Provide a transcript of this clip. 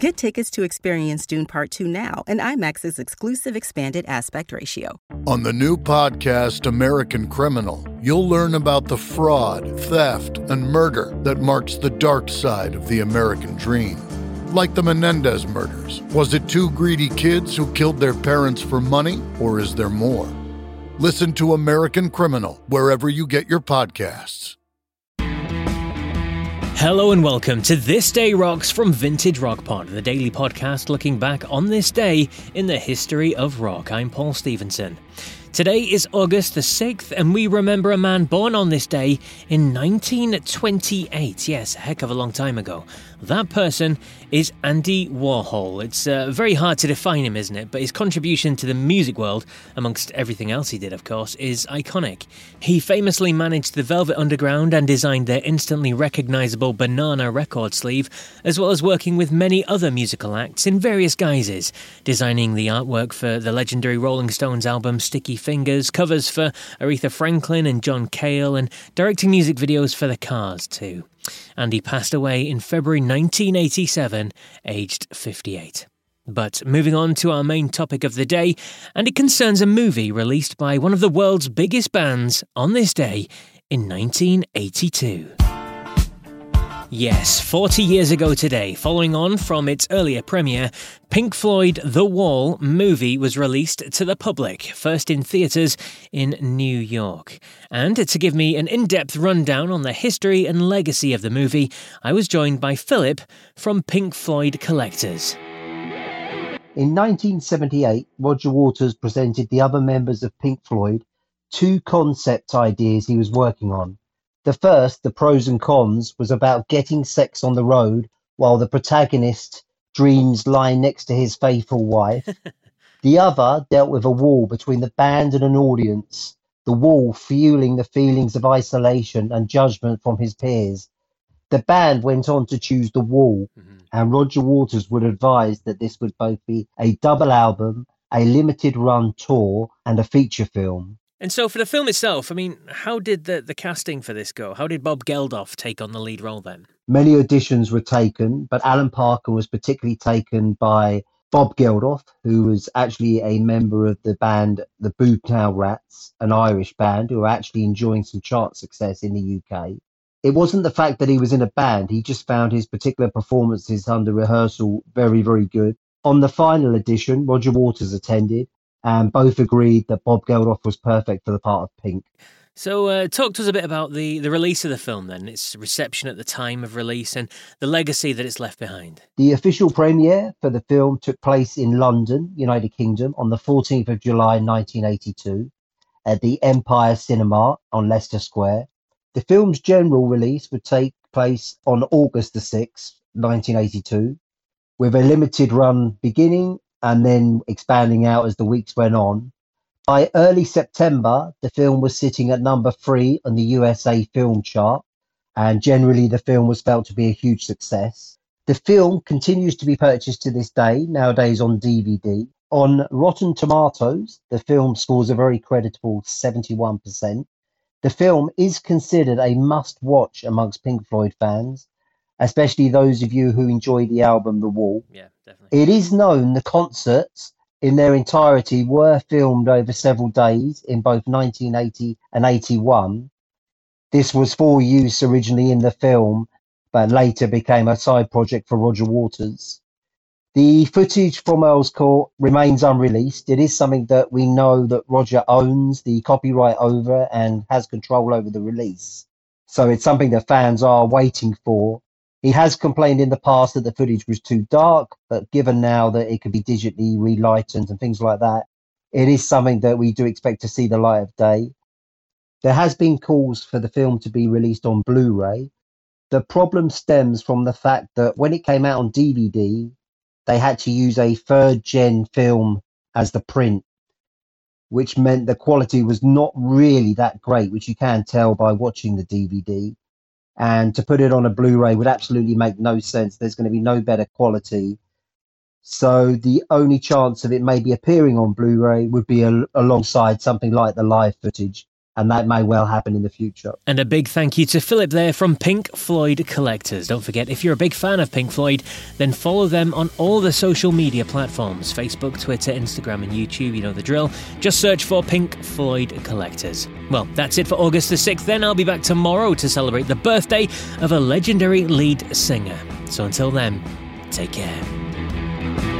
Get tickets to experience Dune Part 2 now and IMAX's exclusive expanded aspect ratio. On the new podcast, American Criminal, you'll learn about the fraud, theft, and murder that marks the dark side of the American dream. Like the Menendez murders. Was it two greedy kids who killed their parents for money, or is there more? Listen to American Criminal wherever you get your podcasts. Hello and welcome to This Day Rocks from Vintage Rock Pod, the daily podcast looking back on this day in the history of rock. I'm Paul Stevenson. Today is August the 6th, and we remember a man born on this day in 1928. Yes, a heck of a long time ago. That person is Andy Warhol. It's uh, very hard to define him, isn't it? But his contribution to the music world, amongst everything else he did, of course, is iconic. He famously managed the Velvet Underground and designed their instantly recognizable banana record sleeve, as well as working with many other musical acts in various guises, designing the artwork for the legendary Rolling Stones album Sticky Fingers, covers for Aretha Franklin and John Cale, and directing music videos for the Cars, too and he passed away in February 1987, aged 58. But moving on to our main topic of the day, and it concerns a movie released by one of the world's biggest bands on this day in 1982. Yes, 40 years ago today, following on from its earlier premiere, Pink Floyd The Wall movie was released to the public, first in theatres in New York. And to give me an in depth rundown on the history and legacy of the movie, I was joined by Philip from Pink Floyd Collectors. In 1978, Roger Waters presented the other members of Pink Floyd two concept ideas he was working on. The first, The Pros and Cons, was about getting sex on the road while the protagonist dreams lying next to his faithful wife. the other dealt with a wall between the band and an audience, the wall fueling the feelings of isolation and judgment from his peers. The band went on to choose The Wall, mm-hmm. and Roger Waters would advise that this would both be a double album, a limited run tour, and a feature film. And so, for the film itself, I mean, how did the, the casting for this go? How did Bob Geldof take on the lead role then? Many auditions were taken, but Alan Parker was particularly taken by Bob Geldof, who was actually a member of the band the Boomtown Rats, an Irish band who are actually enjoying some chart success in the UK. It wasn't the fact that he was in a band, he just found his particular performances under rehearsal very, very good. On the final edition, Roger Waters attended, and both agreed that Bob Geldof was perfect for the part of Pink. So, uh, talk to us a bit about the, the release of the film then, its reception at the time of release, and the legacy that it's left behind. The official premiere for the film took place in London, United Kingdom, on the 14th of July 1982 at the Empire Cinema on Leicester Square. The film's general release would take place on August the 6th, 1982, with a limited run beginning and then expanding out as the weeks went on. By early September, the film was sitting at number three on the USA film chart, and generally the film was felt to be a huge success. The film continues to be purchased to this day, nowadays on DVD. On Rotten Tomatoes, the film scores a very creditable 71%. The film is considered a must watch amongst Pink Floyd fans, especially those of you who enjoy the album The Wall. Yeah, definitely. It is known the concerts in their entirety were filmed over several days in both 1980 and 81. This was for use originally in the film, but later became a side project for Roger Waters. The footage from Earl's Court remains unreleased. It is something that we know that Roger owns the copyright over and has control over the release. So it's something that fans are waiting for. He has complained in the past that the footage was too dark, but given now that it could be digitally relightened and things like that, it is something that we do expect to see the light of day. There has been calls for the film to be released on Blu-ray. The problem stems from the fact that when it came out on DVD, they had to use a third gen film as the print. which meant the quality was not really that great, which you can tell by watching the DVD. And to put it on a Blu ray would absolutely make no sense. There's going to be no better quality. So the only chance of it maybe appearing on Blu ray would be a, alongside something like the live footage and that may well happen in the future. And a big thank you to Philip there from Pink Floyd Collectors. Don't forget, if you're a big fan of Pink Floyd, then follow them on all the social media platforms Facebook, Twitter, Instagram, and YouTube. You know the drill. Just search for Pink Floyd Collectors. Well, that's it for August the 6th. Then I'll be back tomorrow to celebrate the birthday of a legendary lead singer. So until then, take care.